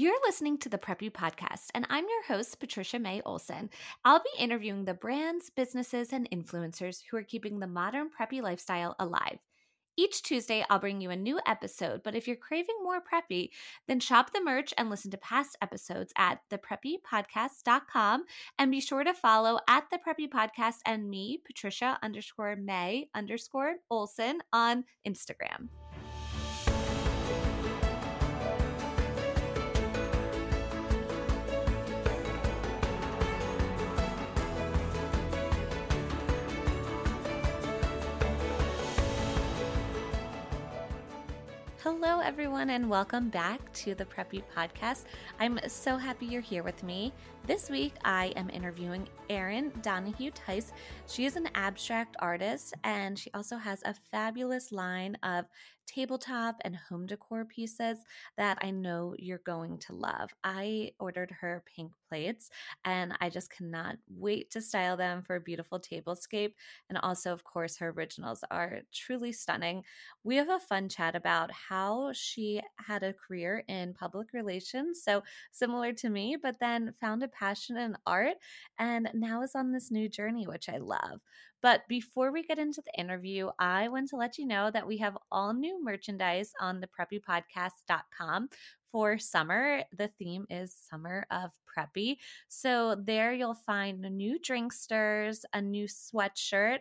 You're listening to the Preppy Podcast, and I'm your host, Patricia May Olson. I'll be interviewing the brands, businesses, and influencers who are keeping the modern preppy lifestyle alive. Each Tuesday, I'll bring you a new episode, but if you're craving more preppy, then shop the merch and listen to past episodes at thepreppypodcast.com. And be sure to follow at the Preppy Podcast and me, Patricia underscore May underscore Olson on Instagram. Hello, everyone, and welcome back to the Preppy Podcast. I'm so happy you're here with me. This week, I am interviewing Erin Donahue Tice. She is an abstract artist, and she also has a fabulous line of tabletop and home decor pieces that I know you're going to love. I ordered her pink plates and I just cannot wait to style them for a beautiful tablescape. And also, of course, her originals are truly stunning. We have a fun chat about how she had a career in public relations, so similar to me, but then found a passion in art and now is on this new journey, which I love. But before we get into the interview, I want to let you know that we have all new merchandise on the preppypodcast.com for summer. The theme is Summer of Preppy. So there you'll find new drink stirs, a new sweatshirt,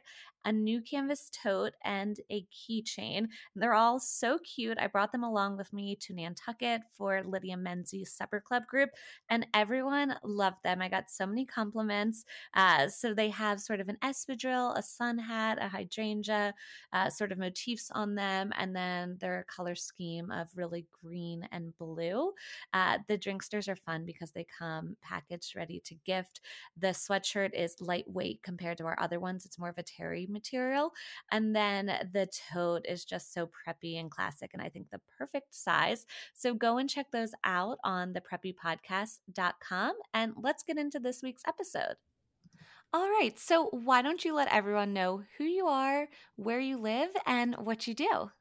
a new canvas tote, and a keychain. They're all so cute. I brought them along with me to Nantucket for Lydia Menzies Supper Club group, and everyone loved them. I got so many compliments. Uh, so they have sort of an espadrille, a sun hat, a hydrangea, uh, sort of motifs on them, and then their color scheme of really green and blue. Uh, the drinksters are fun because they come packaged ready to gift. The sweatshirt is lightweight compared to our other ones. It's more of a terry material. And then the tote is just so preppy and classic, and I think the perfect size. So go and check those out on the preppypodcast.com. And let's get into this week's episode. All right. So, why don't you let everyone know who you are, where you live, and what you do?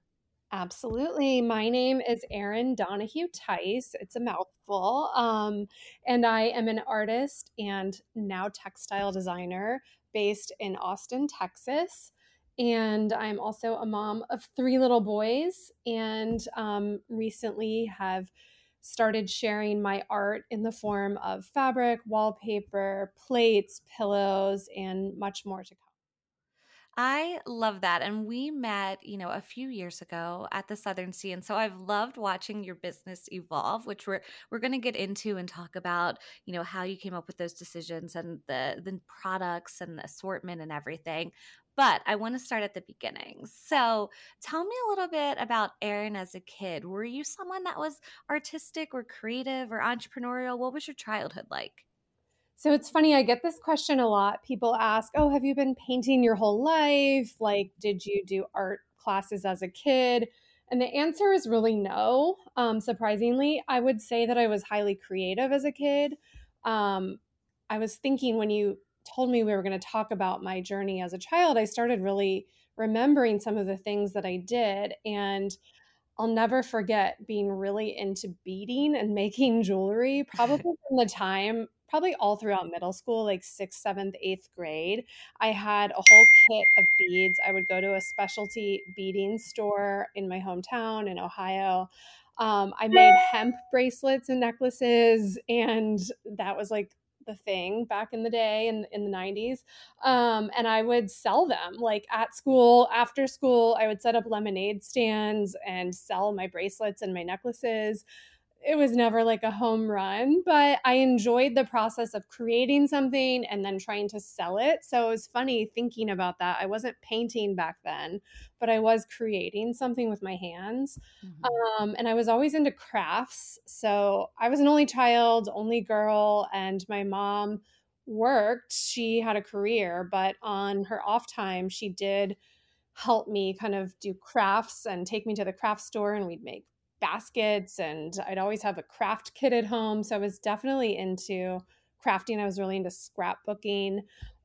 Absolutely. My name is Erin Donahue Tice. It's a mouthful. Um, and I am an artist and now textile designer based in Austin, Texas. And I'm also a mom of three little boys and um, recently have started sharing my art in the form of fabric, wallpaper, plates, pillows, and much more to come. I love that. And we met, you know, a few years ago at the Southern C. And so I've loved watching your business evolve, which we're we're gonna get into and talk about, you know, how you came up with those decisions and the the products and the assortment and everything. But I want to start at the beginning. So tell me a little bit about Erin as a kid. Were you someone that was artistic or creative or entrepreneurial? What was your childhood like? So it's funny, I get this question a lot. People ask, Oh, have you been painting your whole life? Like, did you do art classes as a kid? And the answer is really no. Um, surprisingly, I would say that I was highly creative as a kid. Um, I was thinking when you told me we were going to talk about my journey as a child, I started really remembering some of the things that I did. And I'll never forget being really into beading and making jewelry, probably from the time probably all throughout middle school, like sixth, seventh, eighth grade. I had a whole kit of beads. I would go to a specialty beading store in my hometown in Ohio. Um, I made hemp bracelets and necklaces, and that was like the thing back in the day in, in the 90s um, and i would sell them like at school after school i would set up lemonade stands and sell my bracelets and my necklaces it was never like a home run, but I enjoyed the process of creating something and then trying to sell it. So it was funny thinking about that. I wasn't painting back then, but I was creating something with my hands. Mm-hmm. Um, and I was always into crafts. So I was an only child, only girl, and my mom worked. She had a career, but on her off time, she did help me kind of do crafts and take me to the craft store and we'd make baskets and I'd always have a craft kit at home. So I was definitely into crafting. I was really into scrapbooking.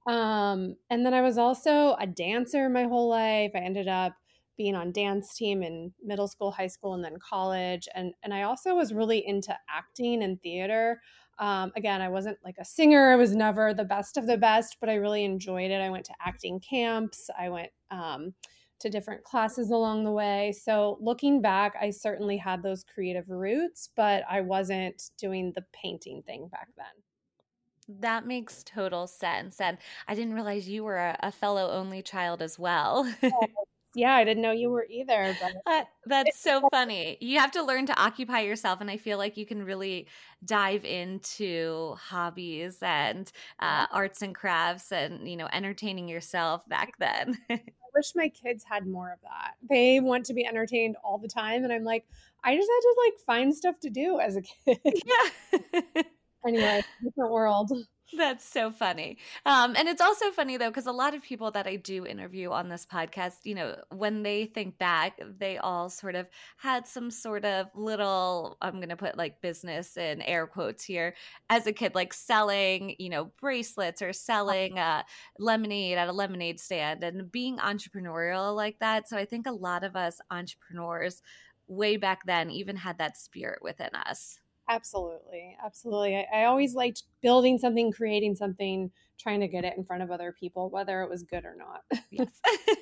Um, and then I was also a dancer my whole life. I ended up being on dance team in middle school, high school, and then college. And and I also was really into acting and theater. Um, again, I wasn't like a singer. I was never the best of the best, but I really enjoyed it. I went to acting camps. I went um, to different classes along the way. So looking back, I certainly had those creative roots, but I wasn't doing the painting thing back then. That makes total sense. And I didn't realize you were a, a fellow only child as well. yeah, I didn't know you were either. But that's so funny. You have to learn to occupy yourself, and I feel like you can really dive into hobbies and uh, arts and crafts, and you know, entertaining yourself back then. Wish my kids had more of that. They want to be entertained all the time, and I'm like, I just had to like find stuff to do as a kid. Yeah. anyway, different world. That's so funny. Um, and it's also funny though, because a lot of people that I do interview on this podcast, you know, when they think back, they all sort of had some sort of little, I'm going to put like business in air quotes here as a kid, like selling, you know, bracelets or selling uh, lemonade at a lemonade stand and being entrepreneurial like that. So I think a lot of us entrepreneurs way back then even had that spirit within us. Absolutely. Absolutely. I, I, always liked building something, creating something, trying to get it in front of other people, whether it was good or not. yes.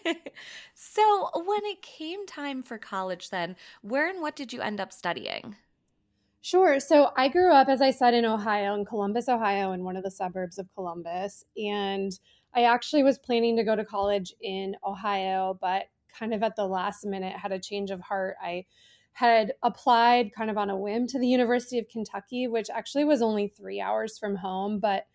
so, when it came time for college, then, where and what did you end up studying? Sure. So, I grew up, as I said, in Ohio, in Columbus, Ohio, in one of the suburbs of Columbus. And I actually was planning to go to college in Ohio, but kind of at the last minute had a change of heart. I had applied kind of on a whim to the University of Kentucky, which actually was only three hours from home, but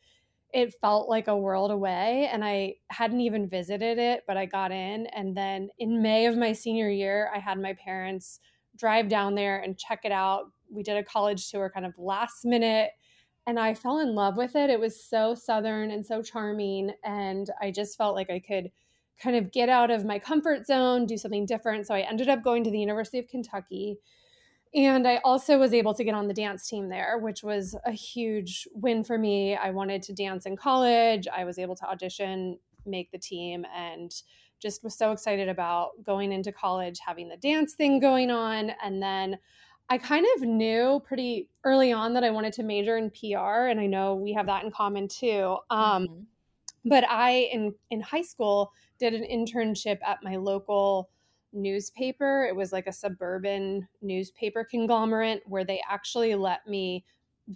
it felt like a world away. And I hadn't even visited it, but I got in. And then in May of my senior year, I had my parents drive down there and check it out. We did a college tour kind of last minute. And I fell in love with it. It was so southern and so charming. And I just felt like I could kind of get out of my comfort zone, do something different. So I ended up going to the University of Kentucky. And I also was able to get on the dance team there, which was a huge win for me. I wanted to dance in college. I was able to audition, make the team, and just was so excited about going into college, having the dance thing going on. And then I kind of knew pretty early on that I wanted to major in PR. And I know we have that in common too. Um, mm-hmm. But I, in, in high school, did an internship at my local newspaper. It was like a suburban newspaper conglomerate where they actually let me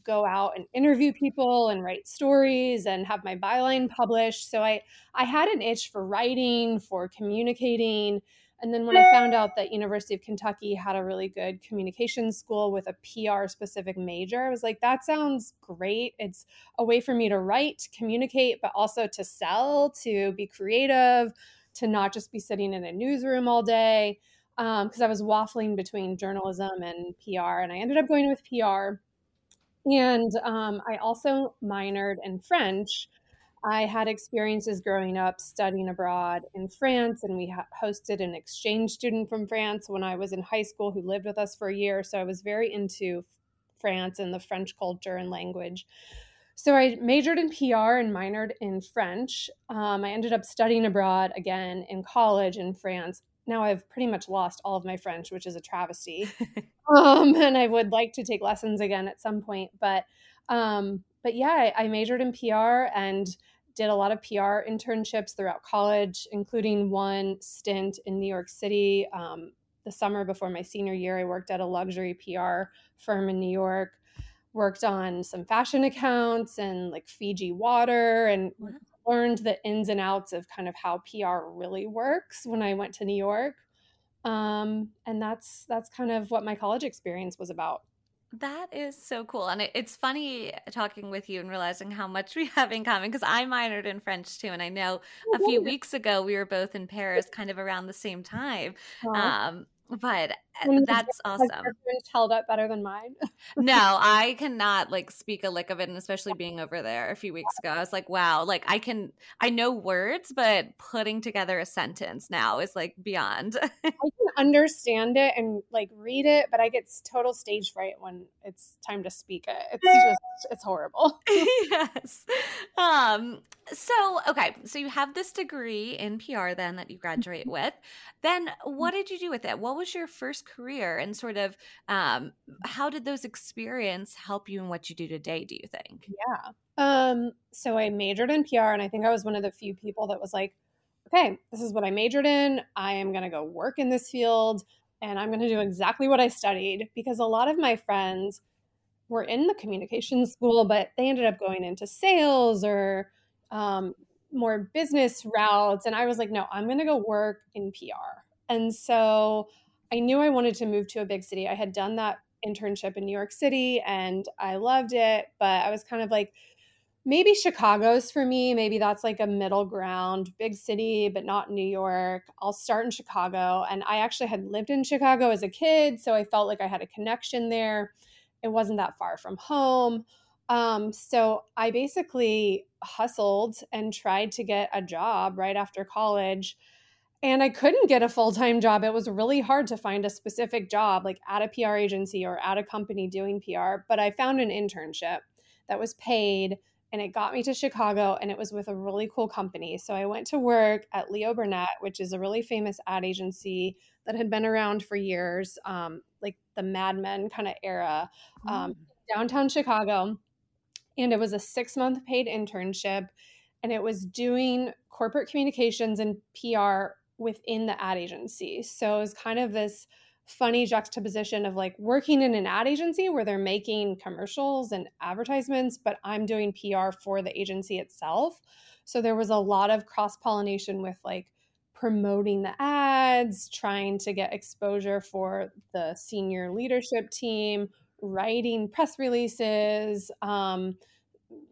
go out and interview people and write stories and have my byline published. So I I had an itch for writing, for communicating. And then when I found out that University of Kentucky had a really good communication school with a PR specific major, I was like, that sounds great. It's a way for me to write, communicate, but also to sell, to be creative, to not just be sitting in a newsroom all day. Because um, I was waffling between journalism and PR, and I ended up going with PR. And um, I also minored in French I had experiences growing up studying abroad in France, and we hosted an exchange student from France when I was in high school who lived with us for a year. So I was very into France and the French culture and language. So I majored in PR and minored in French. Um, I ended up studying abroad again in college in France. Now I've pretty much lost all of my French, which is a travesty. um, and I would like to take lessons again at some point. But um, but yeah, I, I majored in PR and did a lot of PR internships throughout college, including one stint in New York City. Um, the summer before my senior year, I worked at a luxury PR firm in New York, worked on some fashion accounts and like Fiji water, and wow. learned the ins and outs of kind of how PR really works when I went to New York. Um, and that's that's kind of what my college experience was about. That is so cool. And it, it's funny talking with you and realizing how much we have in common because I minored in French too. And I know a few weeks ago we were both in Paris kind of around the same time. Um, but that's awesome. held up better than mine. no, I cannot like speak a lick of it, and especially being over there a few weeks ago, I was like, wow, like I can, I know words, but putting together a sentence now is like beyond. I can understand it and like read it, but I get total stage fright when it's time to speak it. It's just, it's horrible. yes. Um. So okay, so you have this degree in PR then that you graduate mm-hmm. with. Then what did you do with it? What was your first career and sort of um, how did those experience help you in what you do today, do you think? Yeah. Um, so I majored in PR and I think I was one of the few people that was like, okay, this is what I majored in. I am going to go work in this field and I'm going to do exactly what I studied because a lot of my friends were in the communication school, but they ended up going into sales or um, more business routes. And I was like, no, I'm going to go work in PR. And so I knew I wanted to move to a big city. I had done that internship in New York City and I loved it, but I was kind of like, maybe Chicago's for me. Maybe that's like a middle ground, big city, but not New York. I'll start in Chicago. And I actually had lived in Chicago as a kid, so I felt like I had a connection there. It wasn't that far from home. Um, so I basically hustled and tried to get a job right after college and I couldn't get a full time job. It was really hard to find a specific job, like at a PR agency or at a company doing PR. But I found an internship that was paid and it got me to Chicago and it was with a really cool company. So I went to work at Leo Burnett, which is a really famous ad agency that had been around for years, um, like the Mad Men kind of era, um, mm. downtown Chicago. And it was a six month paid internship and it was doing corporate communications and PR within the ad agency. So it was kind of this funny juxtaposition of like working in an ad agency where they're making commercials and advertisements, but I'm doing PR for the agency itself. So there was a lot of cross pollination with like promoting the ads, trying to get exposure for the senior leadership team, writing press releases, um,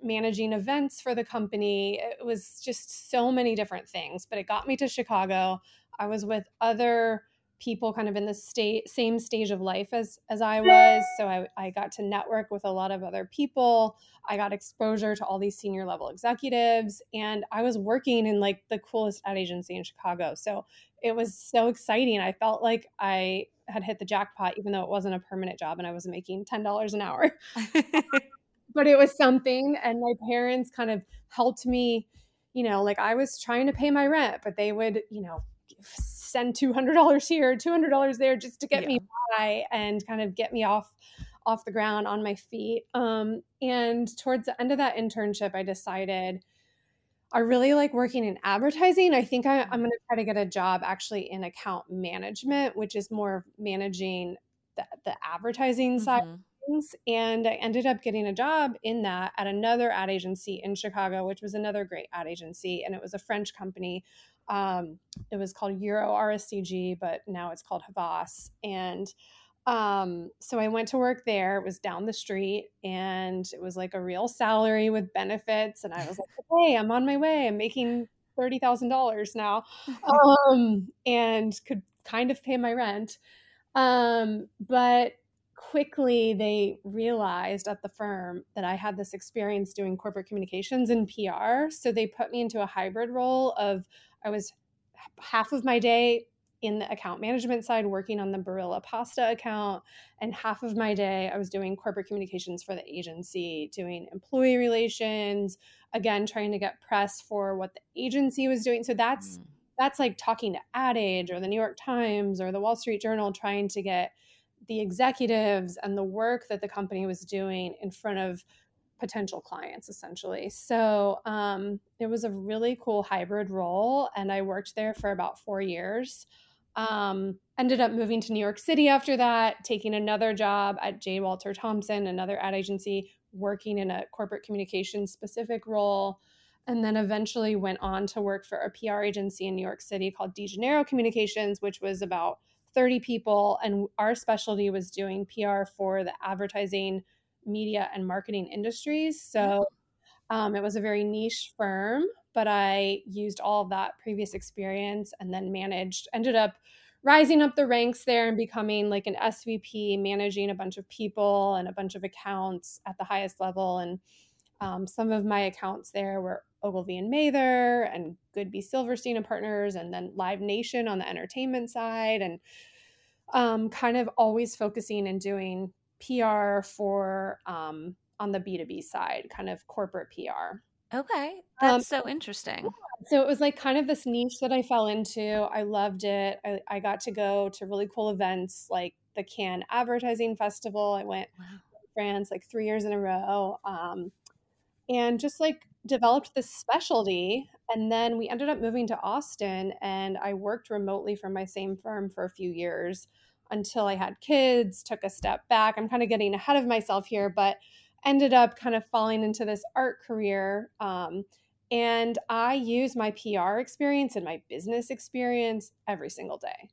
managing events for the company. It was just so many different things, but it got me to Chicago. I was with other people kind of in the state same stage of life as as I was. So I, I got to network with a lot of other people. I got exposure to all these senior level executives and I was working in like the coolest ad agency in Chicago. So it was so exciting. I felt like I had hit the jackpot even though it wasn't a permanent job and I was making $10 an hour. but it was something. And my parents kind of helped me, you know, like I was trying to pay my rent, but they would, you know, send $200 here, $200 there just to get yeah. me by and kind of get me off off the ground on my feet. Um, and towards the end of that internship, I decided I really like working in advertising. I think I, am going to try to get a job actually in account management, which is more managing the, the advertising mm-hmm. side things. And I ended up getting a job in that at another ad agency in Chicago, which was another great ad agency. And it was a French company. Um, it was called Euro RSCG, but now it's called Havas. And um, so I went to work there. It was down the street and it was like a real salary with benefits. And I was like, hey, I'm on my way. I'm making $30,000 now um, and could kind of pay my rent. Um, but quickly they realized at the firm that I had this experience doing corporate communications and PR. So they put me into a hybrid role of I was half of my day in the account management side working on the Barilla pasta account and half of my day I was doing corporate communications for the agency, doing employee relations, again trying to get press for what the agency was doing. So that's mm. that's like talking to Ad Age or the New York Times or the Wall Street Journal trying to get the executives and the work that the company was doing in front of potential clients essentially. So um, it was a really cool hybrid role and i worked there for about four years. Um, ended up moving to new york city after that taking another job at j. Walter thompson another ad agency working in a corporate communications specific role and then eventually went on to work for a pr agency in new york city called DiGennaro communications which was about 30 people, and our specialty was doing PR for the advertising, media, and marketing industries. So um, it was a very niche firm, but I used all of that previous experience and then managed, ended up rising up the ranks there and becoming like an SVP, managing a bunch of people and a bunch of accounts at the highest level. And um, some of my accounts there were Ogilvy and Mather and Goodby Silverstein and Partners, and then Live Nation on the entertainment side, and um, kind of always focusing and doing PR for um, on the B2B side, kind of corporate PR. Okay. Um, That's so interesting. So it was like kind of this niche that I fell into. I loved it. I, I got to go to really cool events like the Cannes Advertising Festival. I went wow. to France like three years in a row. Um, and just like developed this specialty. And then we ended up moving to Austin, and I worked remotely from my same firm for a few years until I had kids, took a step back. I'm kind of getting ahead of myself here, but ended up kind of falling into this art career. Um, and I use my PR experience and my business experience every single day.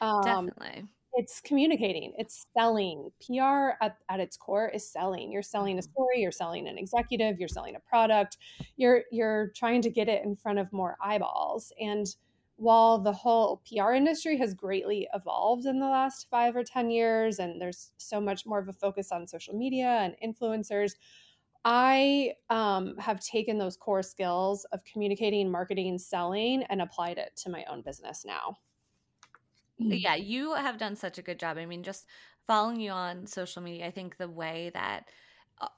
Um, Definitely. It's communicating, it's selling. PR at, at its core is selling. You're selling a mm-hmm. story, you're selling an executive, you're selling a product, you're you're trying to get it in front of more eyeballs. And while the whole PR industry has greatly evolved in the last five or 10 years, and there's so much more of a focus on social media and influencers, I um, have taken those core skills of communicating, marketing, selling, and applied it to my own business now. Yeah, you have done such a good job. I mean, just following you on social media, I think the way that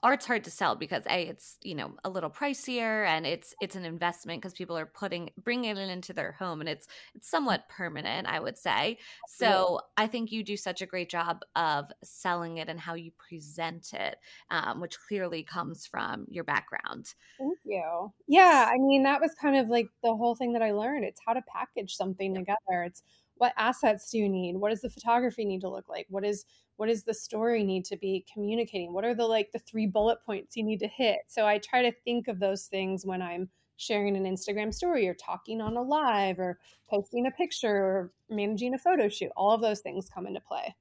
art's hard to sell because a it's you know a little pricier and it's it's an investment because people are putting bringing it into their home and it's it's somewhat permanent i would say. So i think you do such a great job of selling it and how you present it um, which clearly comes from your background. Thank you. Yeah i mean that was kind of like the whole thing that i learned. It's how to package something together. It's what assets do you need? What does the photography need to look like? What is what does the story need to be communicating? What are the like the three bullet points you need to hit? So i try to think of those things when i'm sharing an instagram story or talking on a live or posting a picture or managing a photo shoot. All of those things come into play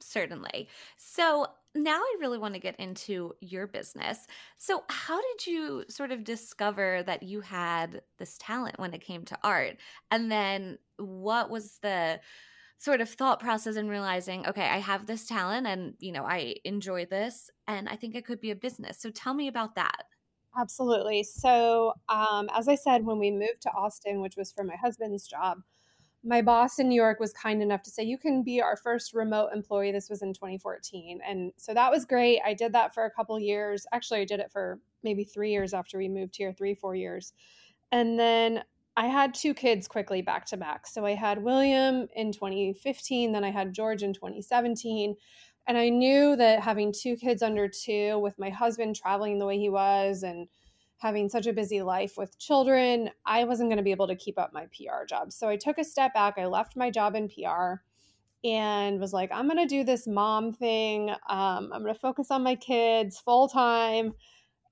certainly so now I really want to get into your business. So, how did you sort of discover that you had this talent when it came to art? And then, what was the sort of thought process in realizing, okay, I have this talent and, you know, I enjoy this and I think it could be a business. So tell me about that. Absolutely. So, um, as I said, when we moved to Austin, which was for my husband's job, my boss in New York was kind enough to say, You can be our first remote employee. This was in 2014. And so that was great. I did that for a couple years. Actually, I did it for maybe three years after we moved here, three, four years. And then I had two kids quickly back to back. So I had William in 2015, then I had George in 2017. And I knew that having two kids under two, with my husband traveling the way he was and having such a busy life with children, I wasn't going to be able to keep up my PR job. So I took a step back. I left my job in PR and was like, I'm going to do this mom thing. Um, I'm going to focus on my kids full time.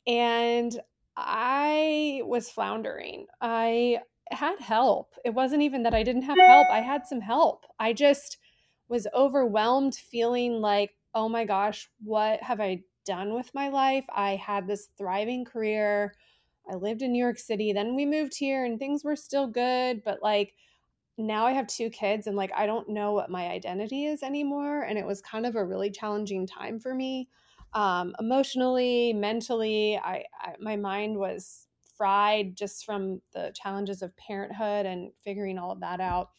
And I was floundering. I had help. It wasn't even that I didn't have help. I had some help. I just was overwhelmed, feeling like, oh my gosh, what have I done with my life? I had this thriving career. I lived in New York City. Then we moved here and things were still good. But like now I have two kids and like I don't know what my identity is anymore. And it was kind of a really challenging time for me. Um, emotionally, mentally, I, I my mind was fried just from the challenges of parenthood and figuring all of that out.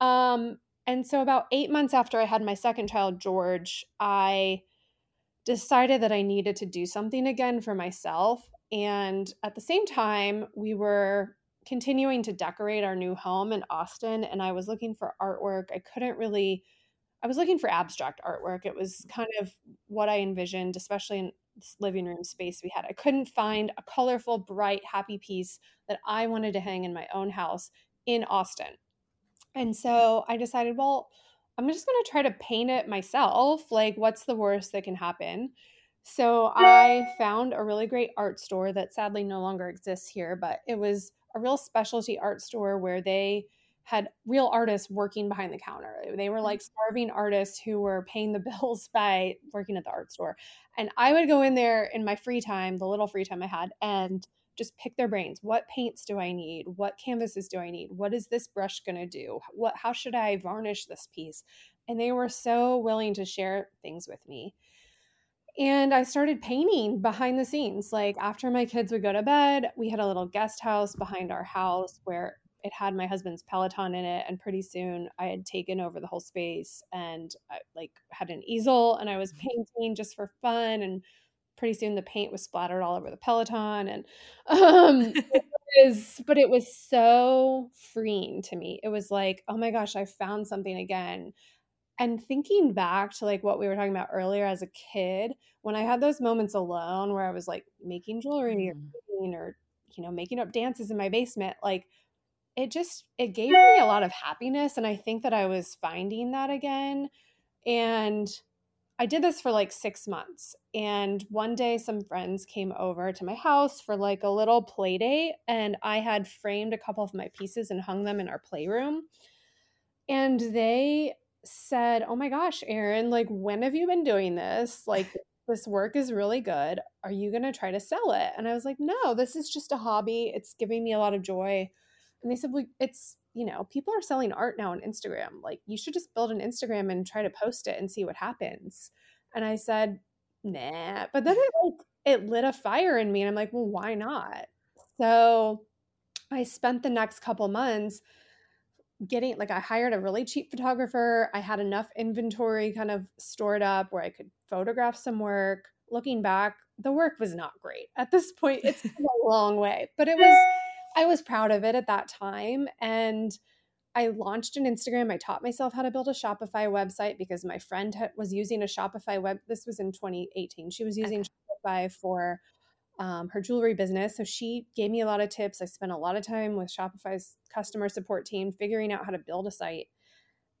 Um, and so, about eight months after I had my second child, George, I decided that I needed to do something again for myself. And at the same time, we were continuing to decorate our new home in Austin, and I was looking for artwork. I couldn't really, I was looking for abstract artwork. It was mm. kind of what I envisioned, especially in this living room space we had. I couldn't find a colorful, bright, happy piece that I wanted to hang in my own house in Austin. And so I decided, well, I'm just going to try to paint it myself. Like, what's the worst that can happen? So I found a really great art store that sadly no longer exists here, but it was a real specialty art store where they had real artists working behind the counter. They were like mm-hmm. starving artists who were paying the bills by working at the art store. And I would go in there in my free time, the little free time I had, and just pick their brains. What paints do I need? What canvases do I need? What is this brush going to do? What how should I varnish this piece? And they were so willing to share things with me. And I started painting behind the scenes. Like after my kids would go to bed, we had a little guest house behind our house where it had my husband's Peloton in it. And pretty soon I had taken over the whole space and I like had an easel and I was mm-hmm. painting just for fun. And pretty soon the paint was splattered all over the Peloton. And um, it was, but it was so freeing to me. It was like, oh my gosh, I found something again and thinking back to like what we were talking about earlier as a kid when i had those moments alone where i was like making jewelry mm. or, or you know making up dances in my basement like it just it gave me a lot of happiness and i think that i was finding that again and i did this for like six months and one day some friends came over to my house for like a little play date and i had framed a couple of my pieces and hung them in our playroom and they said, Oh my gosh, Erin, like, when have you been doing this? Like, this work is really good. Are you going to try to sell it? And I was like, No, this is just a hobby. It's giving me a lot of joy. And they said, Well, it's, you know, people are selling art now on Instagram. Like, you should just build an Instagram and try to post it and see what happens. And I said, Nah. But then it, like, it lit a fire in me. And I'm like, Well, why not? So I spent the next couple months getting like I hired a really cheap photographer. I had enough inventory kind of stored up where I could photograph some work. Looking back, the work was not great. At this point, it's a long way, but it was I was proud of it at that time and I launched an Instagram. I taught myself how to build a Shopify website because my friend was using a Shopify web. This was in 2018. She was using okay. Shopify for um, her jewelry business. So she gave me a lot of tips. I spent a lot of time with Shopify's customer support team figuring out how to build a site.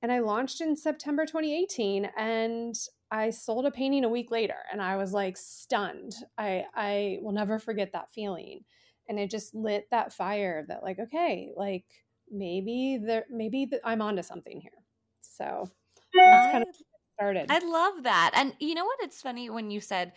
And I launched in September 2018 and I sold a painting a week later and I was like stunned. I I will never forget that feeling. And it just lit that fire that like okay, like maybe there maybe the, I'm onto something here. So that's kind of started. I love that. And you know what? It's funny when you said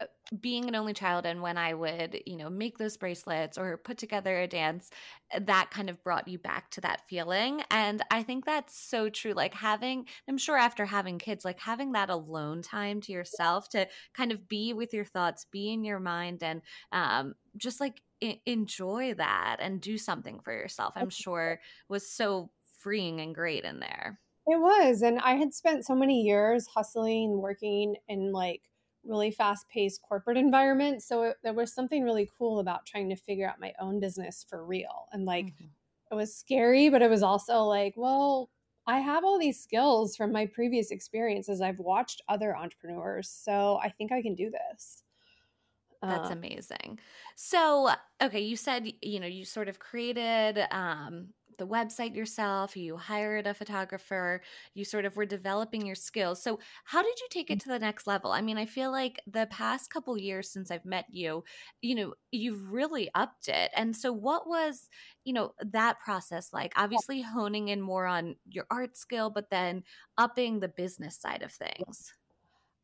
uh, being an only child and when I would, you know, make those bracelets or put together a dance, uh, that kind of brought you back to that feeling. And I think that's so true. Like having, I'm sure after having kids, like having that alone time to yourself to kind of be with your thoughts, be in your mind, and um, just like I- enjoy that and do something for yourself, I'm sure was so freeing and great in there. It was. And I had spent so many years hustling, working in like, really fast paced corporate environment. So it, there was something really cool about trying to figure out my own business for real. And like, mm-hmm. it was scary, but it was also like, well, I have all these skills from my previous experiences. I've watched other entrepreneurs. So I think I can do this. That's uh, amazing. So, okay, you said, you know, you sort of created um, the website yourself, you hired a photographer, you sort of were developing your skills. So, how did you take it mm. to the next level? I mean, I feel like the past couple years since I've met you, you know, you've really upped it. And so, what was, you know, that process like? Obviously, honing in more on your art skill, but then upping the business side of things.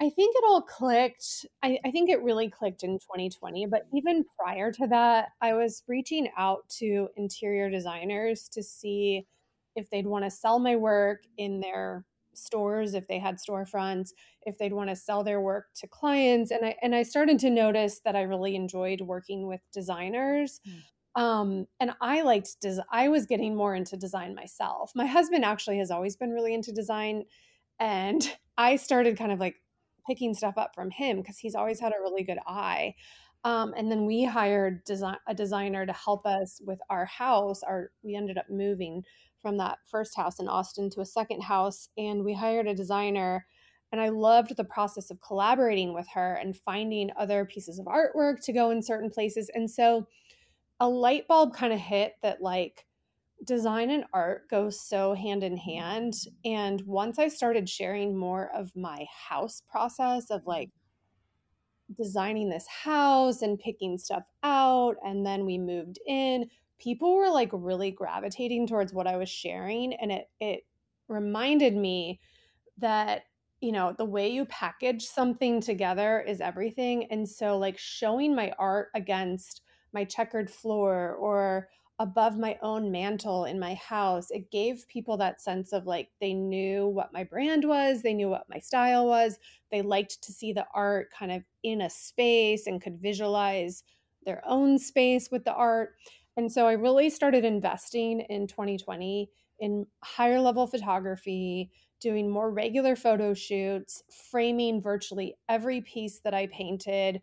I think it all clicked. I, I, think it really clicked in 2020. But even prior to that, I was reaching out to interior designers to see if they'd want to sell my work in their stores, if they had storefronts, if they'd want to sell their work to clients. And I and I started to notice that I really enjoyed working with designers. Mm. Um, and I liked des- I was getting more into design myself. My husband actually has always been really into design. And I started kind of like picking stuff up from him because he's always had a really good eye. Um, and then we hired a designer to help us with our house. Our we ended up moving from that first house in Austin to a second house, and we hired a designer. And I loved the process of collaborating with her and finding other pieces of artwork to go in certain places. And so a light bulb kind of hit that like design and art go so hand in hand. And once I started sharing more of my house process of like designing this house and picking stuff out, and then we moved in, people were like really gravitating towards what I was sharing and it it reminded me that you know the way you package something together is everything and so like showing my art against my checkered floor or above my own mantle in my house it gave people that sense of like they knew what my brand was they knew what my style was they liked to see the art kind of in a space and could visualize their own space with the art. And so i really started investing in 2020 in higher level photography doing more regular photo shoots framing virtually every piece that i painted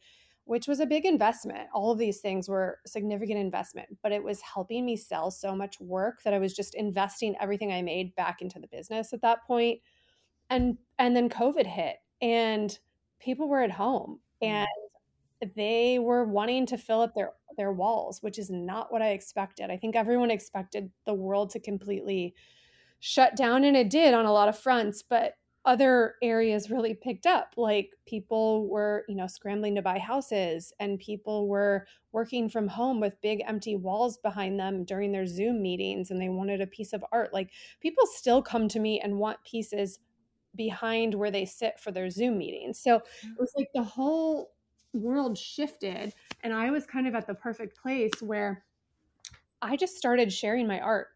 which was a big investment. All of these things were significant investment, but it was helping me sell so much work that I was just investing everything I made back into the business at that point. And and then COVID hit and people were at home mm. and they were wanting to fill up their their walls, which is not what I expected. I think everyone expected the world to completely shut down and it did on a lot of fronts, but other areas really picked up like people were you know scrambling to buy houses and people were working from home with big empty walls behind them during their zoom meetings and they wanted a piece of art. Like people still come to me and want pieces behind where they sit for their zoom meetings. So mm. it was like the whole world shifted and i was kind of at the perfect place where i just started sharing my art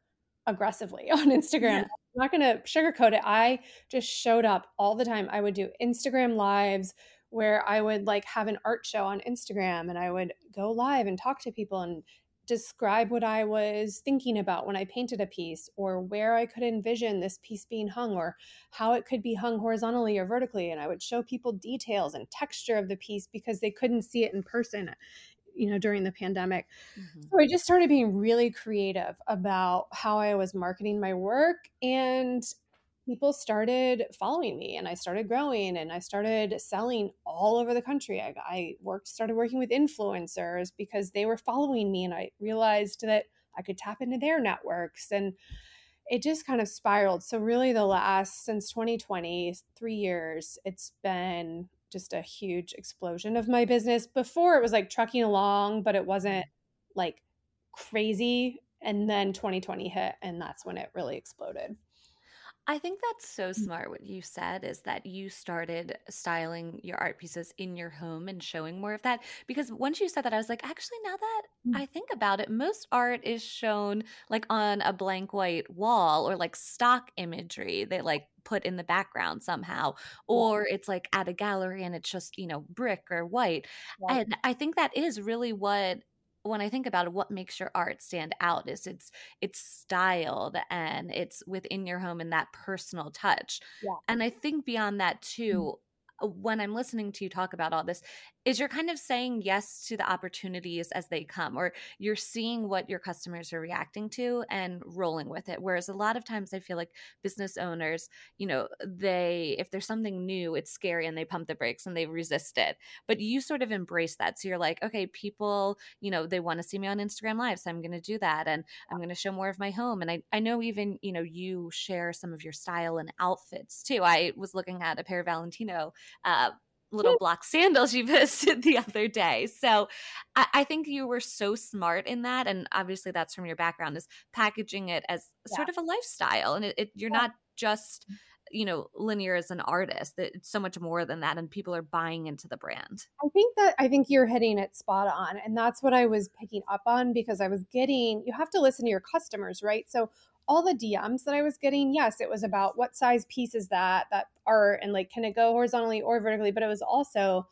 aggressively on instagram. Yeah not going to sugarcoat it. I just showed up all the time. I would do Instagram lives where I would like have an art show on Instagram and I would go live and talk to people and describe what I was thinking about when I painted a piece or where I could envision this piece being hung or how it could be hung horizontally or vertically. And I would show people details and texture of the piece because they couldn't see it in person you know during the pandemic. Mm-hmm. so i just started being really creative about how i was marketing my work and people started following me and i started growing and i started selling all over the country. I, I worked started working with influencers because they were following me and i realized that i could tap into their networks and it just kind of spiraled. So really the last since 2020 three years it's been just a huge explosion of my business. Before it was like trucking along, but it wasn't mm. like crazy. And then 2020 hit, and that's when it really exploded. I think that's so mm. smart what you said is that you started styling your art pieces in your home and showing more of that. Because once you said that, I was like, actually, now that mm. I think about it, most art is shown like on a blank white wall or like stock imagery they like put in the background somehow, or it's like at a gallery and it's just, you know, brick or white. And I think that is really what when I think about it, what makes your art stand out is it's it's styled and it's within your home and that personal touch. Yeah. And I think beyond that mm. too, mm-hmm. when I'm listening to you talk about all this, is you're kind of saying yes to the opportunities as they come or you're seeing what your customers are reacting to and rolling with it. Whereas a lot of times i feel like business owners you know they if there's something new it's scary and they pump the brakes and they resist it. But you sort of embrace that. So you're like okay people you know they want to see me on instagram live so i'm going to do that and i'm going to show more of my home. And I, I know even you know you share some of your style and outfits too. I was looking at a pair of valentino uh, little black sandals you posted the other day. So I, I, think you were so smart in that. And obviously that's from your background is packaging it as yeah. sort of a lifestyle. And it, it, you're yeah. not just, mm. you know, linear as an artist. It's so much more than that. And people are buying into the brand. I think that I think you're hitting it spot on. And that's what I was picking up on because I was getting, you have to listen to your customers, right? So all the DMs that I was getting, yes, it was about what size piece is that, that art, and like, can it go horizontally or vertically? But it was also,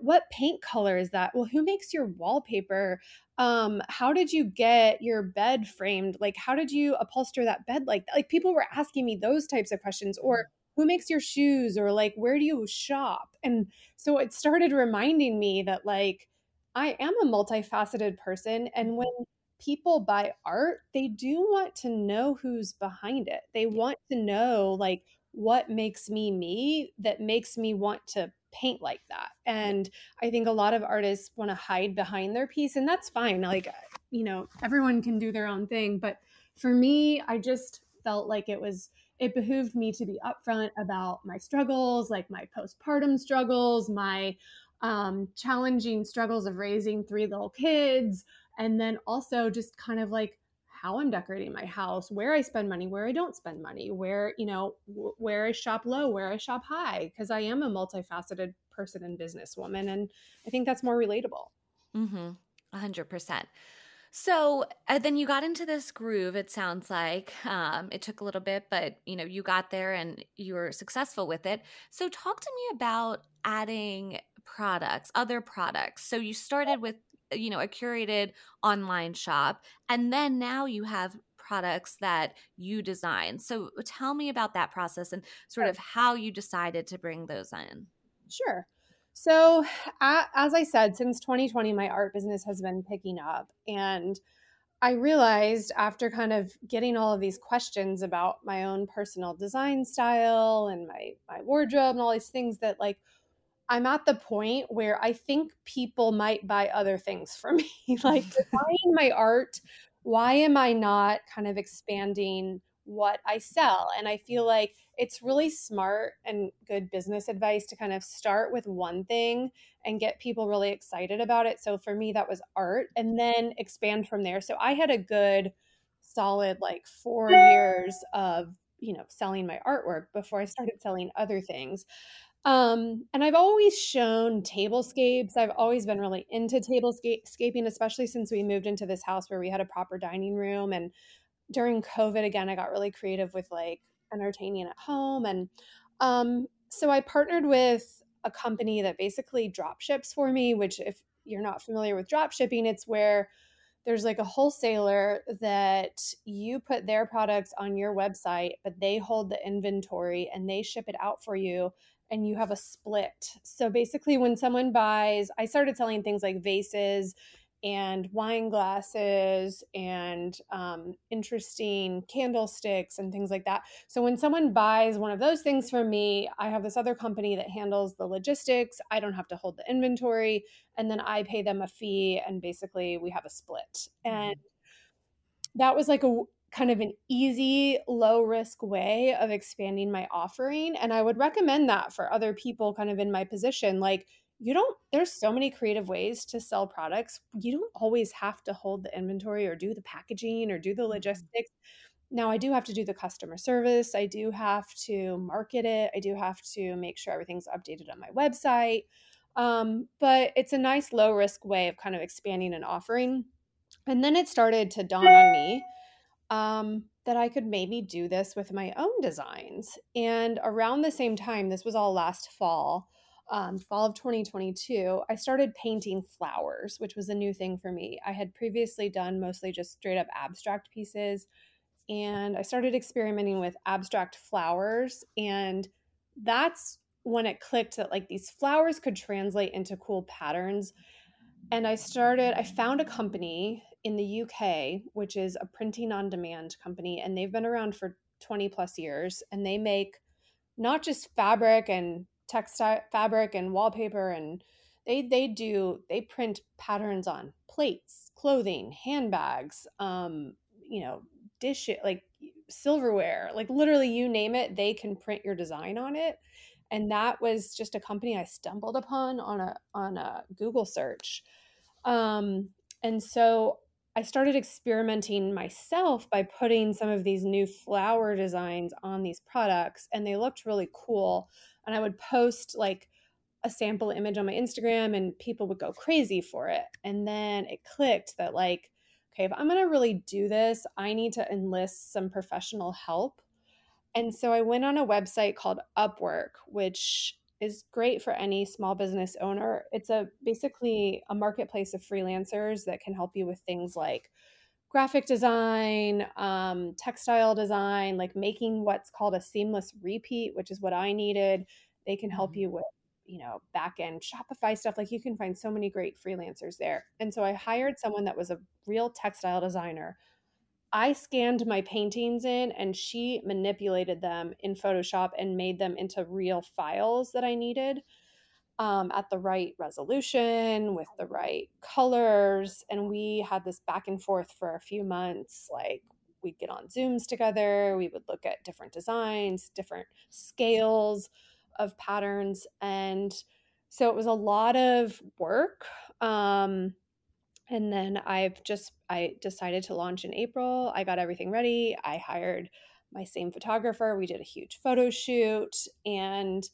what paint color is that? Well, who makes your wallpaper? Um, how did you get your bed framed? Like, how did you upholster that bed? Like, like people were asking me those types of questions, or mm. who makes your shoes, or like, where do you shop? And so it started reminding me that like I am a multifaceted person, and mm-hmm. when people buy art, they do want to know who's behind it. They want to know like what makes me me that makes me want to paint like that. And I think a lot of artists want to hide behind their piece and that's fine. Like you know, everyone can do their own thing, but for me, I just felt like it was it behooved me to be upfront about my struggles, like my postpartum struggles, my um, challenging struggles of raising three little kids, and then also just kind of like how I'm decorating my house, where I spend money, where I don't spend money, where, you know, where I shop low, where I shop high, because I am a multifaceted person and businesswoman. And I think that's more relatable. Mm-hmm. 100%. So uh, then you got into this groove. It sounds like um, it took a little bit, but you know you got there and you were successful with it. So talk to me about adding products, other products. So you started with you know a curated online shop, and then now you have products that you design. So tell me about that process and sort of how you decided to bring those in. Sure. So, as I said, since 2020, my art business has been picking up. And I realized after kind of getting all of these questions about my own personal design style and my, my wardrobe and all these things that, like, I'm at the point where I think people might buy other things from me. like, buying my art, why am I not kind of expanding what I sell? And I feel like it's really smart and good business advice to kind of start with one thing and get people really excited about it. So for me, that was art and then expand from there. So I had a good, solid like four years of, you know, selling my artwork before I started selling other things. Um, and I've always shown tablescapes. I've always been really into tablescaping, especially since we moved into this house where we had a proper dining room. And during COVID, again, I got really creative with like entertaining at home. And um, so I partnered with a company that basically drop ships for me, which, if you're not familiar with drop shipping, it's where there's like a wholesaler that you put their products on your website, but they hold the inventory and they ship it out for you and you have a split. So basically, when someone buys, I started selling things like vases and wine glasses and um, interesting candlesticks and things like that. So when someone buys one of those things from me, I have this other company that handles the logistics. I don't have to hold the inventory, and then I pay them a fee, and basically we have a split. And mm-hmm. that was like a kind of an easy, low risk way of expanding my offering. And I would recommend that for other people kind of in my position. Like, you don't there's so many creative ways to sell products you don't always have to hold the inventory or do the packaging or do the mm-hmm. logistics now i do have to do the customer service i do have to market it i do have to make sure everything's updated on my website um, but it's a nice low risk way of kind of expanding an offering and then it started to dawn on me um, that I could maybe do this with my own designs. And around the same time, this was all last fall, um, fall of 2022, I started painting flowers, which was a new thing for me. I had previously done mostly just straight up abstract pieces, and I started experimenting with abstract flowers. And that's when it clicked that like these flowers could translate into cool patterns. And I started, I found a company in the UK, which is a printing on demand company, and they've been around for 20 plus years. And they make not just fabric and textile fabric and wallpaper and they they do they print patterns on plates clothing handbags um you know dish like silverware like literally you name it they can print your design on it and that was just a company i stumbled upon on a on a google search um and so i started experimenting myself by putting some of these new flower designs on these products and they looked really cool and I would post like a sample image on my Instagram and people would go crazy for it. And then it clicked that like, okay, if I'm to really do this, I need to enlist some professional help. And so I went on a website called Upwork, which is great for any small business owner. It's a basically a marketplace of freelancers that can help you with things like graphic design, um, textile design, like making what's called a seamless repeat, which is what I needed. They can help mm-hmm. you with, you know, back end Shopify stuff. Like you can find so many great freelancers there. And so I hired someone that was a real textile designer. I scanned my paintings in and she manipulated them in Photoshop and made them into real files that I needed um, at the right resolution with the right colors. And we had this back and forth for a few months. Like we'd get on Zooms together, we would look at different designs, different scales of patterns. And so it was a lot of work. Um, and then I've just I decided to launch in April. I got everything ready. I hired my same photographer. We did a huge photo shoot and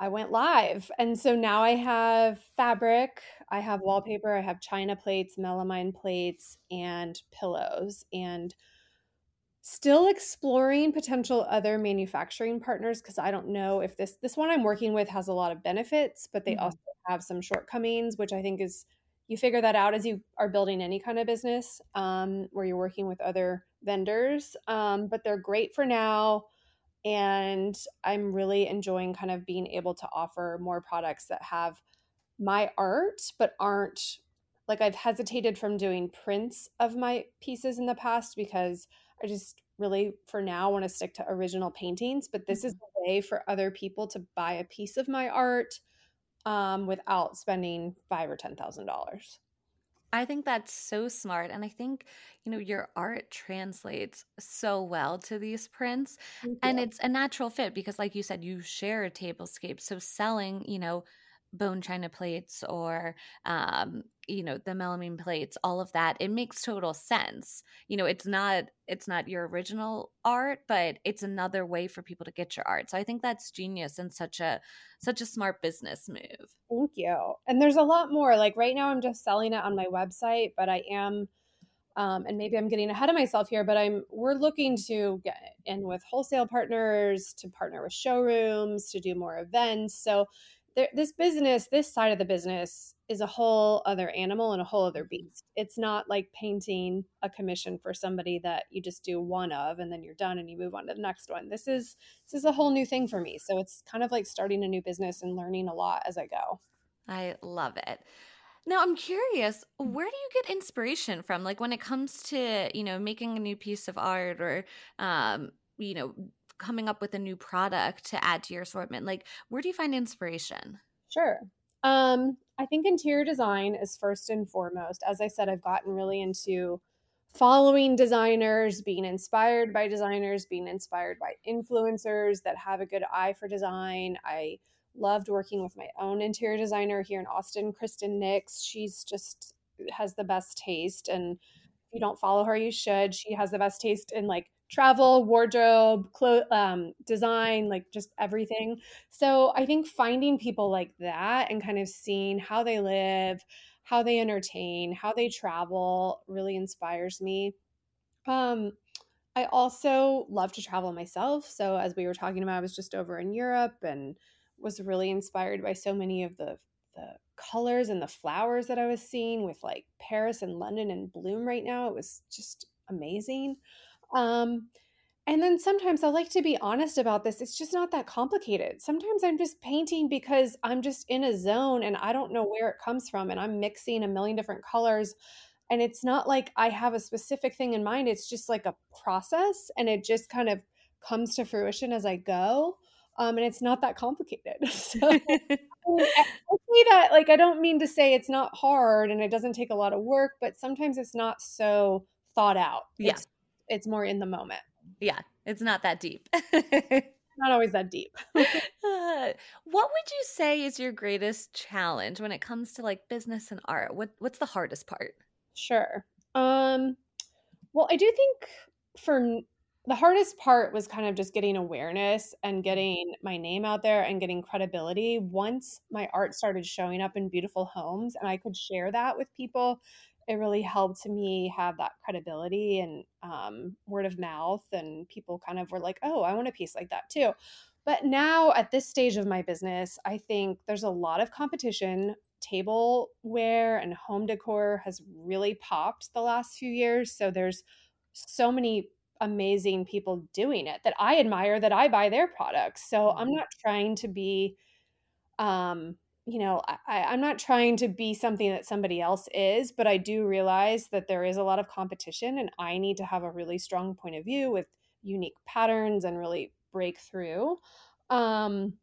I went live. And so now I have fabric, I have wallpaper, I have china plates, melamine plates, and pillows. And still exploring potential other manufacturing partners because I don't know if this this one I'm working with has a lot of benefits, but they mm-hmm. also have some shortcomings, which I think is you figure that out as you are building any kind of business um, where you're working with other vendors. Um, but they're great for now. And I'm really enjoying kind of being able to offer more products that have my art, but aren't like I've hesitated from doing prints of my pieces in the past because I just really, for now, want to stick to original paintings. But this is mm-hmm. a way for other people to buy a piece of my art um, without spending five or ten thousand dollars. I think that's so smart. And I think, you know, your art translates so well to these prints. And it's a natural fit because, like you said, you share a tablescape. So selling, you know, bone china plates or um, you know the melamine plates all of that it makes total sense. You know it's not it's not your original art but it's another way for people to get your art. So i think that's genius and such a such a smart business move. Thank you. And there's a lot more. Like right now i'm just selling it on my website but i am um, and maybe i'm getting ahead of myself here but i'm we're looking to get in with wholesale partners to partner with showrooms to do more events. So there, this business, this side of the business is a whole other animal and a whole other beast. It's not like painting a commission for somebody that you just do one of and then you're done and you move on to the next one. This is this is a whole new thing for me. So it's kind of like starting a new business and learning a lot as I go. I love it. Now I'm curious, where do you get inspiration from? Like when it comes to, you know, making a new piece of art or um, you know, coming up with a new product to add to your assortment? Like, where do you find inspiration? Sure. Um, I think interior design is first and foremost. As I said, I've gotten really into following designers, being inspired by designers, being inspired by influencers that have a good eye for design. I loved working with my own interior designer here in Austin, Kristen Nix. She's just has the best taste and if you don't follow her you should. She has the best taste in like travel, wardrobe, clothes, um, design, like just everything. So I think finding people like that and kind of seeing how they live, how they entertain, how they travel really inspires me. Um, I also love to travel myself. So as we were talking about, I was just over in Europe and was really inspired by so many of the the colors and the flowers that I was seeing with like Paris and London in bloom right now. It was just amazing. Um, and then sometimes I like to be honest about this. It's just not that complicated. Sometimes I'm just painting because I'm just in a zone and I don't know where it comes from. And I'm mixing a million different colors. And it's not like I have a specific thing in mind. It's just like a process and it just kind of comes to fruition as I go. Um, and it's not that complicated. So I say that like I don't mean to say it's not hard and it doesn't take a lot of work, but sometimes it's not so thought out. Yeah. It's it's more in the moment. Yeah, it's not that deep. not always that deep. uh, what would you say is your greatest challenge when it comes to like business and art? What what's the hardest part? Sure. Um well, I do think for the hardest part was kind of just getting awareness and getting my name out there and getting credibility once my art started showing up in beautiful homes and I could share that with people it really helped me have that credibility and um, word of mouth and people kind of were like oh i want a piece like that too. But now at this stage of my business i think there's a lot of competition. Tableware and home decor has really popped the last few years so there's so many amazing people doing it that i admire that i buy their products. So i'm mm-hmm. not trying to be um you know, I, I'm not trying to be something that somebody else is, but I do realize that there is a lot of competition and I need to have a really strong point of view with unique patterns and really break through. Um,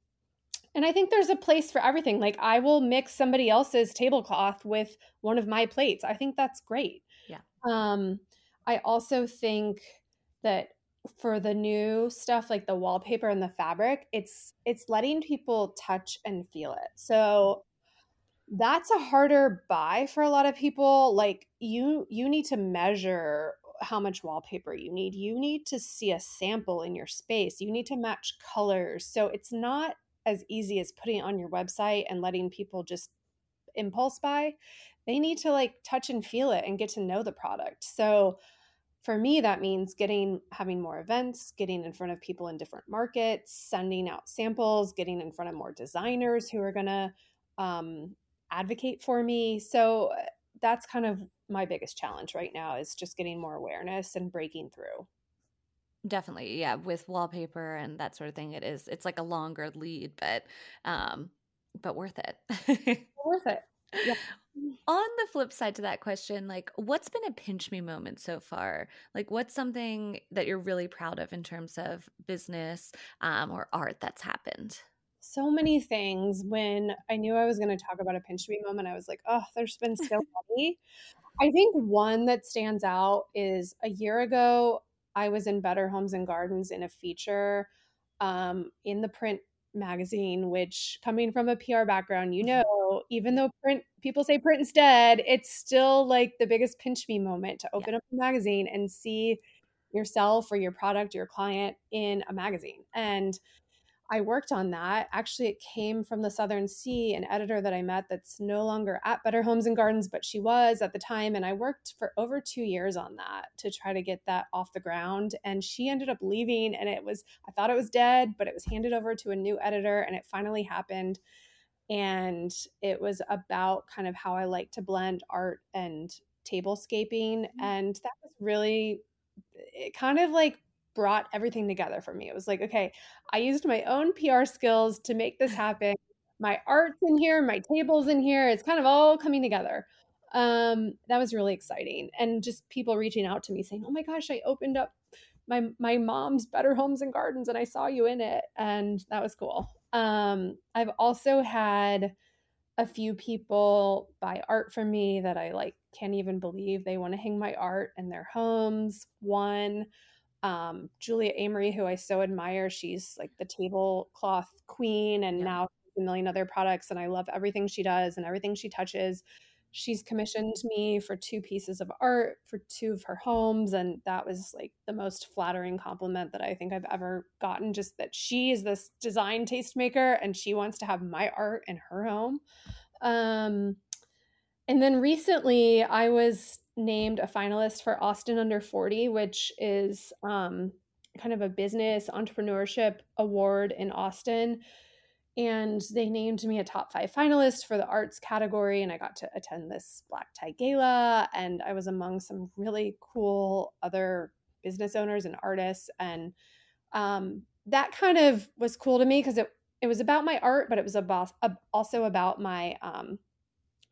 and I think there's a place for everything. Like I will mix somebody else's tablecloth with one of my plates. I think that's great. Yeah. Um, I also think that for the new stuff like the wallpaper and the fabric it's it's letting people touch and feel it so That's a harder buy for a lot of people. Like you you need to measure how much wallpaper you need. You need to see a sample in your space. You need to match colors. So it's not as easy as putting it on your website and letting people just impulse buy. They need to like touch and feel it and get to know the product. So for me that means getting having more events getting in front of people in different markets sending out samples getting in front of more designers who are going to um, advocate for me. So uh, that's kind of my biggest challenge right now is just getting more awareness and breaking through. Definitely yeah with wallpaper and that sort of thing it is it's like a longer lead but um but worth it. Worth it yeah. On the flip side to that question, like what's been a pinch me moment so far? Like what's something that you're really proud of in terms of business um, or art that's happened? So many things. When I knew I was going to talk about a pinch me moment, I was like, oh, there's been so many. I think one that stands out is a year ago, I was in Better Homes and Gardens in a feature um, in the print magazine, which coming from a PR background, you mm-hmm. know, even though print people say print is dead, it's still like the biggest pinch me moment to open yeah. up a magazine and see yourself or your product, your client in a magazine. And I worked on that. Actually, it came from the Southern C, an editor that I met that's no longer at Better Homes and Gardens, but she was at the time. And I worked for over two years on that to try to get that off the ground. And she ended up leaving, and it was, I thought it was dead, but it was handed over to a new editor, and it finally happened. And it was about kind of how I like to blend art and tablescaping. Mm-hmm. And that was really, it kind of like brought everything together for me. It was like, okay, I used my own PR skills to make this happen. My art's in here, my table's in here. It's kind of all coming together. Um, that was really exciting. And just people reaching out to me saying, oh my gosh, I opened up my my mom's Better Homes and Gardens and I saw you in it. And that was cool. Um, I've also had a few people buy art from me that I like can't even believe they want to hang my art in their homes. One um, Julia Amory, who I so admire. She's like the tablecloth queen and yeah. now a million other products. And I love everything she does and everything she touches. She's commissioned me for two pieces of art for two of her homes. And that was like the most flattering compliment that I think I've ever gotten. Just that she is this design tastemaker and she wants to have my art in her home. Um, and then recently I was named a finalist for Austin Under 40, which is um, kind of a business entrepreneurship award in Austin. And they named me a top five finalist for the arts category. And I got to attend this black tie gala. And I was among some really cool other business owners and artists. And um, that kind of was cool to me because it, it was about my art, but it was about, also about my um,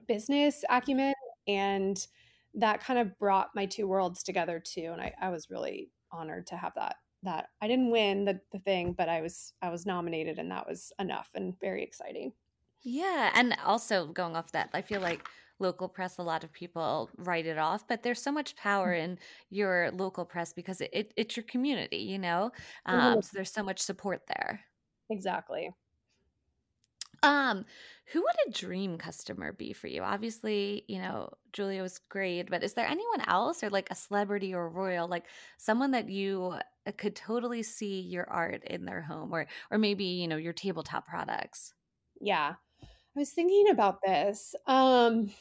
business acumen and that kind of brought my two worlds together too and I, I was really honored to have that that I didn't win the, the thing but I was I was nominated and that was enough and very exciting. Yeah and also going off that I feel like local press a lot of people write it off but there's so much power mm. in your local press because it, it it's your community you know? Um, so there's so much support there. Exactly um, who would a dream customer be for you? Obviously, you know, Julia was great, but is there anyone else or like a celebrity or royal, like someone that you uh, could totally see your art in their home or or maybe, you know, your tabletop products? Yeah. I was thinking about this. Um,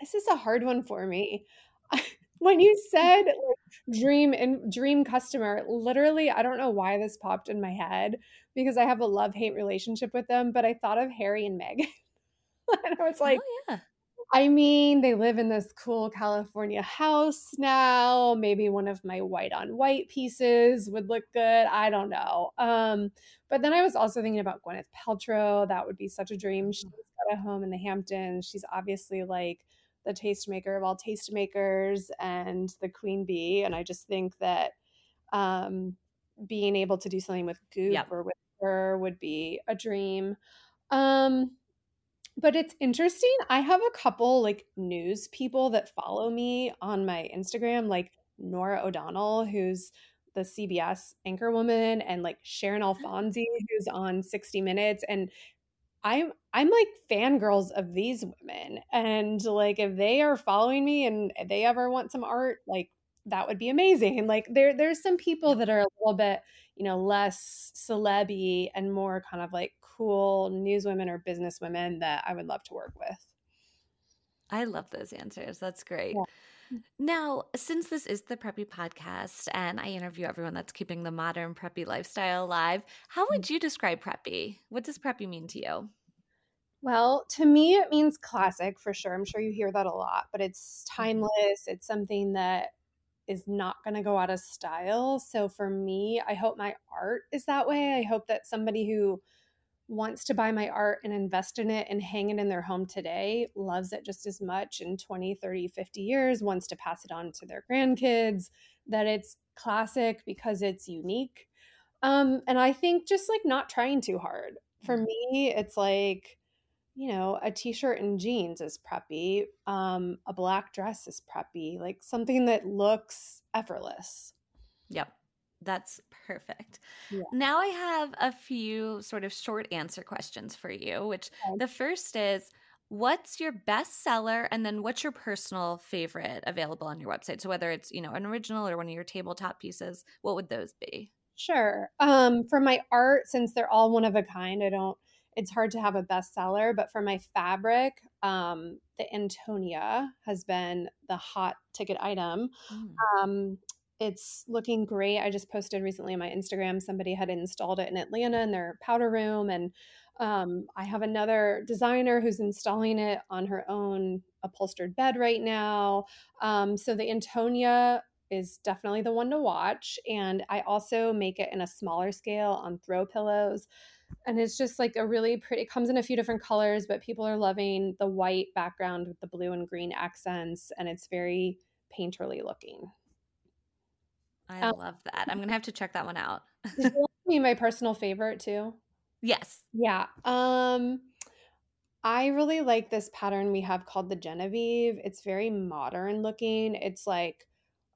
this is a hard one for me. when you said like, dream and dream customer, literally, I don't know why this popped in my head because I have a love hate relationship with them, but I thought of Harry and Meghan. and I was like, oh, yeah. I mean, they live in this cool California house now. Maybe one of my white on white pieces would look good. I don't know. Um, but then I was also thinking about Gwyneth Paltrow. That would be such a dream. Mm. She's got a home in the Hamptons. She's obviously like the tastemaker of all tastemakers and the queen bee. And I just think that um, being able to do something with Goop yep. or with her would be a dream. Um, but it's interesting. I have a couple like news people that follow me on my Instagram, like Norah O'Donnell, who's the CBS anchor woman, and like Sharon Alfonsi, who's on 60 Minutes. And I'm I'm like fangirls of these women. And like if they are following me and they ever want some art, like that would be amazing. And like there there's some people that are a little bit, you know, less celebby and more kind of like cool newswomen or business women that I would love to work with. I love those answers. That's great. Yeah. Now, since this is the Preppy podcast and I interview everyone that's keeping the modern preppy lifestyle alive, how would mm. you describe preppy? What does preppy mean to you? Well, to me, it means classic for sure. I'm sure you hear that a lot, but it's mm-hmm. timeless. It's something that is not going to go out of style. So for me, I hope my art is that way. I hope that somebody who wants to buy my art and invest in it and hang it in their home today loves it just as much in 20 30 50 years wants to pass it on to their grandkids that it's classic because it's unique um, and i think just like not trying too hard for mm. me it's like you know a t-shirt and jeans is preppy um, a black dress is preppy like something that looks effortless yep that's perfect. Yeah. Now I have a few sort of short answer questions for you, which okay. the first is what's your best seller and then what's your personal favorite available on your website? So whether it's, you know, an original or one of your tabletop pieces, what would those be? Sure. Um for my art since they're all one of a kind, I don't it's hard to have a bestseller, but for my fabric, um, the Antonia has been the hot ticket item. Mm. Um, it's looking great. I just posted recently on my Instagram somebody had installed it in Atlanta in their powder room and um, I have another designer who's installing it on her own upholstered bed right now. Um, so the Antonia is definitely the one to watch. And I also make it in a smaller scale on throw pillows. And it's just like a really pretty, it comes in a few different colors, but people are loving the white background with the blue and green accents. And it's very painterly looking. I um, love that. I'm gonna have to check that one out. me my personal favorite too. Yes. Yeah. Um I really like this pattern we have called the Genevieve. It's very modern looking. It's like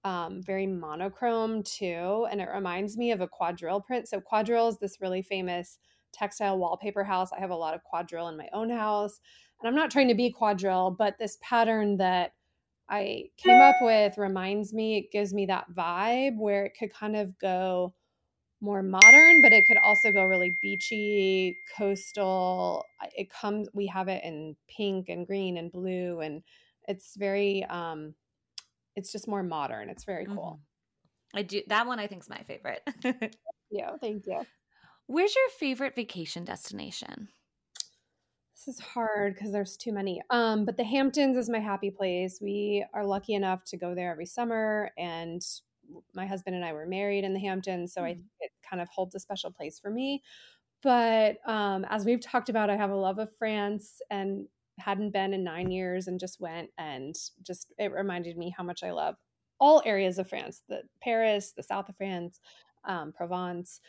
um, very monochrome too, and it reminds me of a quadrille print. So quadrille is this really famous textile wallpaper house. I have a lot of quadrille in my own house, and I'm not trying to be quadrille, but this pattern that I came up with reminds me, it gives me that vibe where it could kind of go more modern, but it could also go really beachy, coastal. It comes, we have it in pink and green and blue, and it's very, um, it's just more modern. It's very cool. Mm-hmm. I do that one. I think is my favorite. yeah, thank you. Where's your favorite vacation destination? This is hard because there's too many. Um, but the Hamptons is my happy place. We are lucky enough to go there every summer, and my husband and I were married in the Hamptons, so mm. I think it kind of holds a special place for me. But um, as we've talked about, I have a love of France and hadn't been in nine years and just went and just it reminded me how much I love all areas of France, the Paris, the south of France, um, Provence.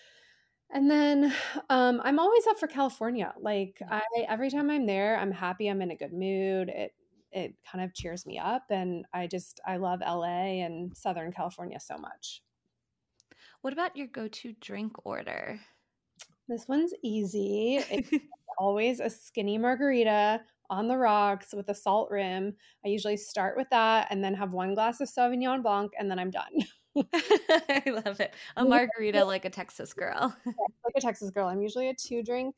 And then um, I'm always up for California. Like I, every time I'm there, I'm happy. I'm in a good mood. It it kind of cheers me up, and I just I love LA and Southern California so much. What about your go-to drink order? This one's easy. It's always a skinny margarita on the rocks with a salt rim. I usually start with that and then have one glass of Sauvignon Blanc, and then I'm done. I love it. A margarita like a Texas girl. like a Texas girl. I'm usually a two drink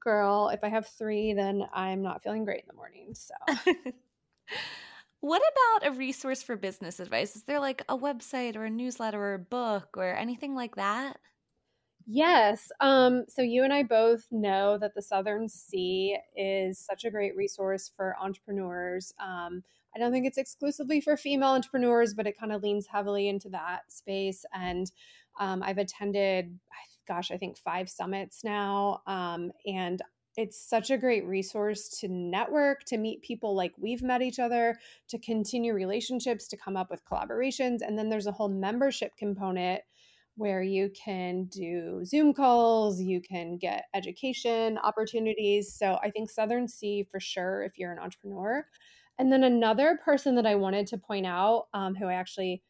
girl. If I have three, then I'm not feeling great in the morning. So. what about a resource for business advice? Is there like a website or a newsletter or a book or anything like that? Yes. Um, so you and I both know that the Southern C is such a great resource for entrepreneurs. Um, I don't think it's exclusively for female entrepreneurs, but it kind of leans heavily into that space. And um, I've attended, gosh, I think five summits now. Um, and it's such a great resource to network, to meet people like we've met each other, to continue relationships, to come up with collaborations. And then there's a whole membership component where you can do Zoom calls, you can get education opportunities. So I think Southern C for sure, if you're an entrepreneur. And then another person that I wanted to point out, um, who I actually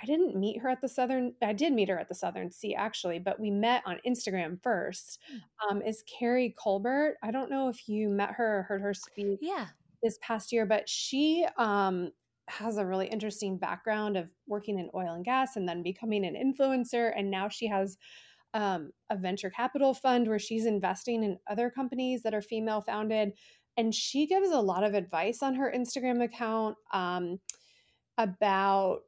I didn't meet her at the Southern, I did meet her at the Southern C actually, but we met on Instagram first. Hmm. Um, is Carrie Colbert. I don't know if you met her or heard her speak Yeah. this past year, but she um, has a really interesting background of working in oil and gas and then becoming an influencer. And now she has um, a venture capital fund where she's investing in other companies that are female founded. And she gives a lot of advice on her Instagram account um, about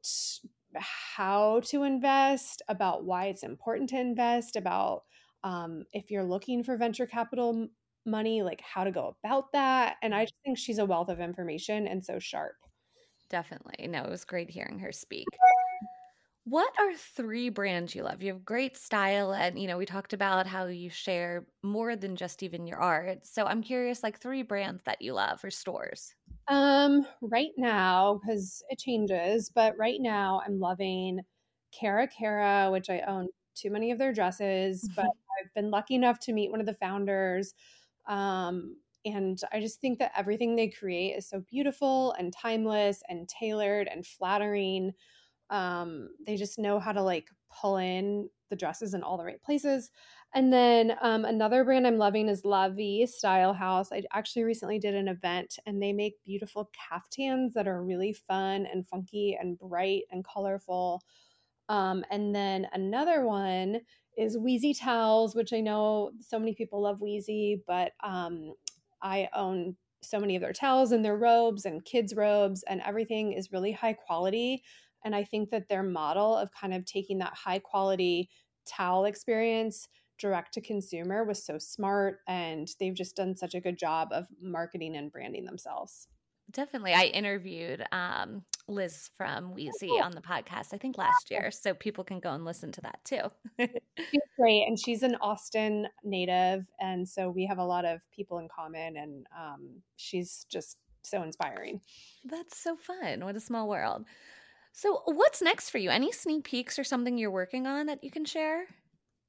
how to invest, about why it's important to invest, about um, if you're looking for venture capital money, like how to go about that. And I just think she's a wealth of information and so sharp. Definitely. No, it was great hearing her speak. What are three brands you love? You have great style, and you know, we talked about how you share more than just even your art. So I'm curious, like three brands that you love or stores. Um, right now, because it changes, but right now I'm loving Cara Cara, which I own too many of their dresses, but I've been lucky enough to meet one of the founders. Um, and I just think that everything they create is so beautiful and timeless and tailored and flattering. Um, they just know how to like pull in the dresses in all the right places. And then um, another brand I'm loving is La Vie Style House. I actually recently did an event and they make beautiful caftans that are really fun and funky and bright and colorful. Um, and then another one is Weezie Towels, which I know so many people love Weezie, but um, I own so many of their towels and their robes and kids' robes, and everything is really high quality. And I think that their model of kind of taking that high quality towel experience direct to consumer was so smart. And they've just done such a good job of marketing and branding themselves. Definitely. I interviewed um, Liz from Weezie cool. on the podcast, I think last year. So people can go and listen to that too. she's great. And she's an Austin native. And so we have a lot of people in common. And um, she's just so inspiring. That's so fun. What a small world. So, what's next for you? Any sneak peeks or something you're working on that you can share?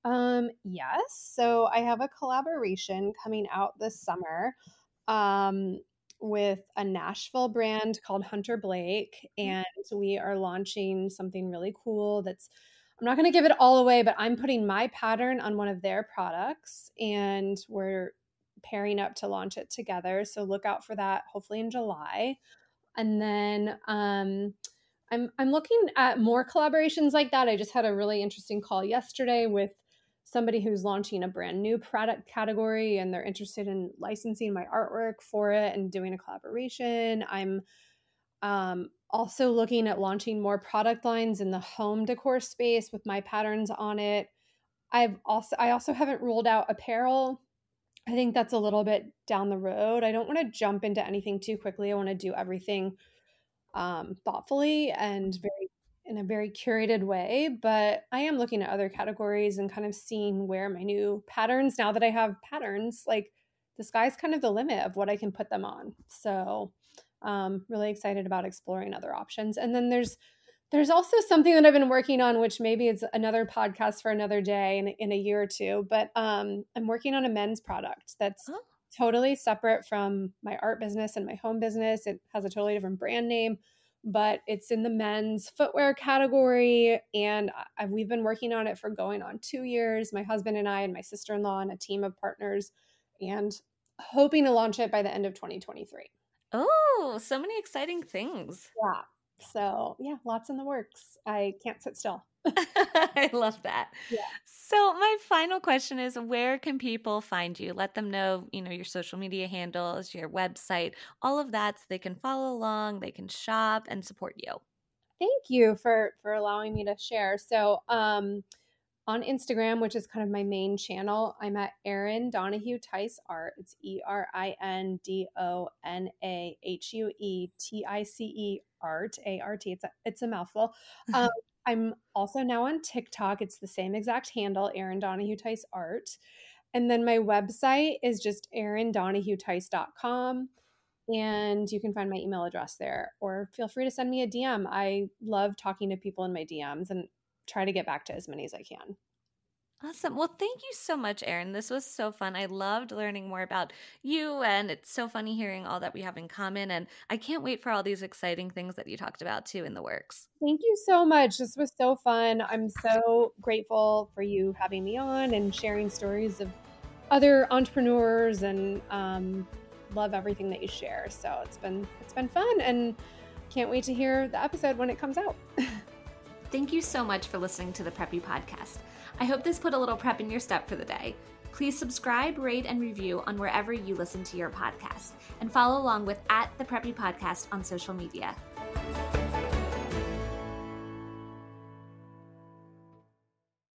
Um, yes. So I have a collaboration coming out this summer um, with a Nashville brand called Hunter Blake, and we are launching something really cool that's I'm not going to give it all away, but I'm putting my pattern on one of their products and we're pairing up to launch it together. So look out for that hopefully in July. And then um I'm I'm looking at more collaborations like that. I just had a really interesting call yesterday with somebody who's launching a brand new product category and they're interested in licensing my artwork for it and doing a collaboration. I'm um, also looking at launching more product lines in the home decor space with my patterns on it. I've also I also haven't ruled out apparel. I think that's a little bit down the road. I don't want to jump into anything too quickly. I want to do everything um, thoughtfully and very in a very curated way. But I am looking at other categories and kind of seeing where my new patterns. Now that I have patterns, like the sky's kind of the limit of what I can put them on. So um, really excited about exploring other options. And then there's there's also something that I've been working on, which maybe it's another podcast for another day in, in a year or two. But um, I'm working on a men's product that's oh. totally separate from my art business and my home business. It has a totally different brand name, but it's in the men's footwear category. And I, we've been working on it for going on two years. My husband and I, and my sister in law, and a team of partners, and hoping to launch it by the end of 2023. Oh, so many exciting things. Yeah. So, yeah, lots in the works. I can't sit still. I love that. Yeah. So, my final question is where can people find you? Let them know, you know, your social media handles, your website, all of that so they can follow along, they can shop and support you. Thank you for for allowing me to share. So, um on Instagram, which is kind of my main channel, I'm at Erin Donahue Tice Art. It's E R I N D O N A H U E T I C E Art, A R T. It's a, it's a mouthful. Um, I'm also now on TikTok. It's the same exact handle, Erin Donahue Tice Art. And then my website is just erindonahuetice.com. And you can find my email address there, or feel free to send me a DM. I love talking to people in my DMs, and try to get back to as many as I can. Awesome. Well, thank you so much, Erin. This was so fun. I loved learning more about you, and it's so funny hearing all that we have in common. And I can't wait for all these exciting things that you talked about too in the works. Thank you so much. This was so fun. I'm so grateful for you having me on and sharing stories of other entrepreneurs, and um, love everything that you share. So it's been it's been fun, and can't wait to hear the episode when it comes out. Thank you so much for listening to the Preppy Podcast. I hope this put a little prep in your step for the day. Please subscribe, rate, and review on wherever you listen to your podcast, and follow along with at the Preppy Podcast on social media.